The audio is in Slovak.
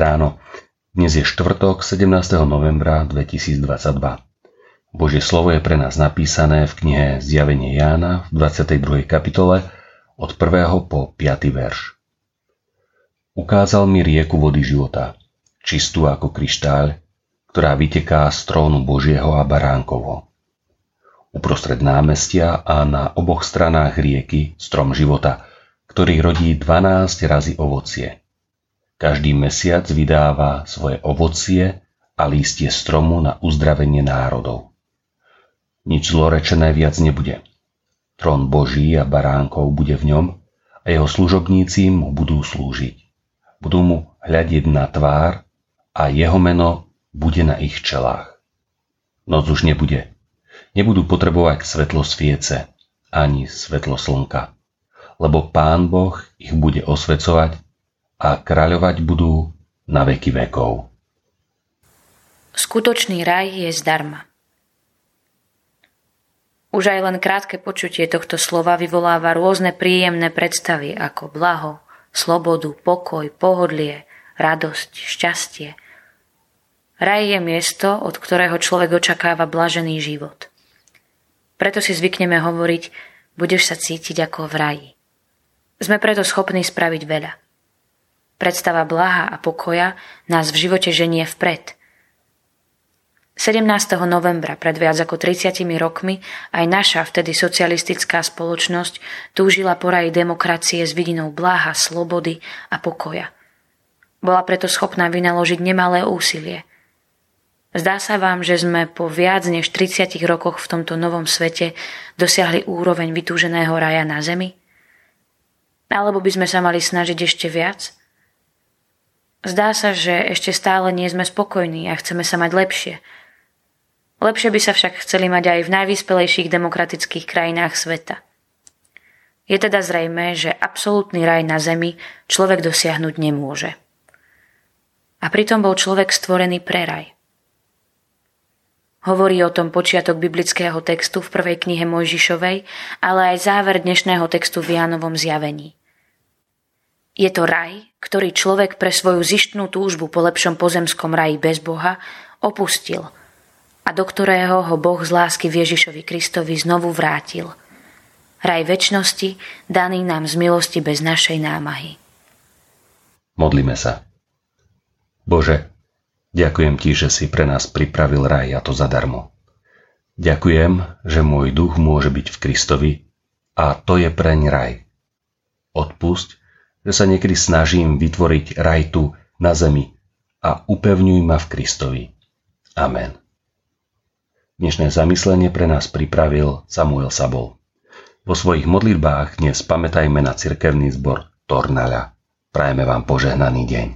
Dnes je štvrtok 17. novembra 2022. Božie slovo je pre nás napísané v knihe Zjavenie Jána v 22. kapitole od 1. po 5. verš. Ukázal mi rieku vody života, čistú ako kryštáľ, ktorá vyteká z trónu Božieho a Baránkovo. Uprostred námestia a na oboch stranách rieky strom života, ktorý rodí 12 razy ovocie – každý mesiac vydáva svoje ovocie a lístie stromu na uzdravenie národov. Nič zlorečené viac nebude. Trón Boží a baránkov bude v ňom a jeho služobníci mu budú slúžiť. Budú mu hľadiť na tvár a jeho meno bude na ich čelách. Noc už nebude. Nebudú potrebovať svetlo sviece ani svetlo slnka, lebo Pán Boh ich bude osvecovať a kráľovať budú na veky vekov. Skutočný raj je zdarma. Už aj len krátke počutie tohto slova vyvoláva rôzne príjemné predstavy ako blaho, slobodu, pokoj, pohodlie, radosť, šťastie. Raj je miesto, od ktorého človek očakáva blažený život. Preto si zvykneme hovoriť, budeš sa cítiť ako v raji. Sme preto schopní spraviť veľa. Predstava blaha a pokoja nás v živote ženie vpred. 17. novembra pred viac ako 30 rokmi aj naša vtedy socialistická spoločnosť túžila po raji demokracie s vidinou bláha, slobody a pokoja. Bola preto schopná vynaložiť nemalé úsilie. Zdá sa vám, že sme po viac než 30 rokoch v tomto novom svete dosiahli úroveň vytúženého raja na Zemi? Alebo by sme sa mali snažiť ešte viac? Zdá sa, že ešte stále nie sme spokojní a chceme sa mať lepšie. Lepšie by sa však chceli mať aj v najvyspelejších demokratických krajinách sveta. Je teda zrejme, že absolútny raj na zemi človek dosiahnuť nemôže. A pritom bol človek stvorený pre raj. Hovorí o tom počiatok biblického textu v prvej knihe Mojžišovej, ale aj záver dnešného textu v Jánovom zjavení. Je to raj, ktorý človek pre svoju zištnú túžbu po lepšom pozemskom raji bez Boha opustil a do ktorého ho Boh z lásky v Ježišovi Kristovi znovu vrátil. Raj väčšnosti daný nám z milosti bez našej námahy. Modlíme sa. Bože, ďakujem Ti, že si pre nás pripravil raj a to zadarmo. Ďakujem, že môj duch môže byť v Kristovi a to je preň raj. Odpusť, že sa niekedy snažím vytvoriť raj tu na zemi a upevňuj ma v Kristovi. Amen. Dnešné zamyslenie pre nás pripravil Samuel Sabol. Vo svojich modlitbách dnes pamätajme na cirkevný zbor Tornaľa. Prajeme vám požehnaný deň.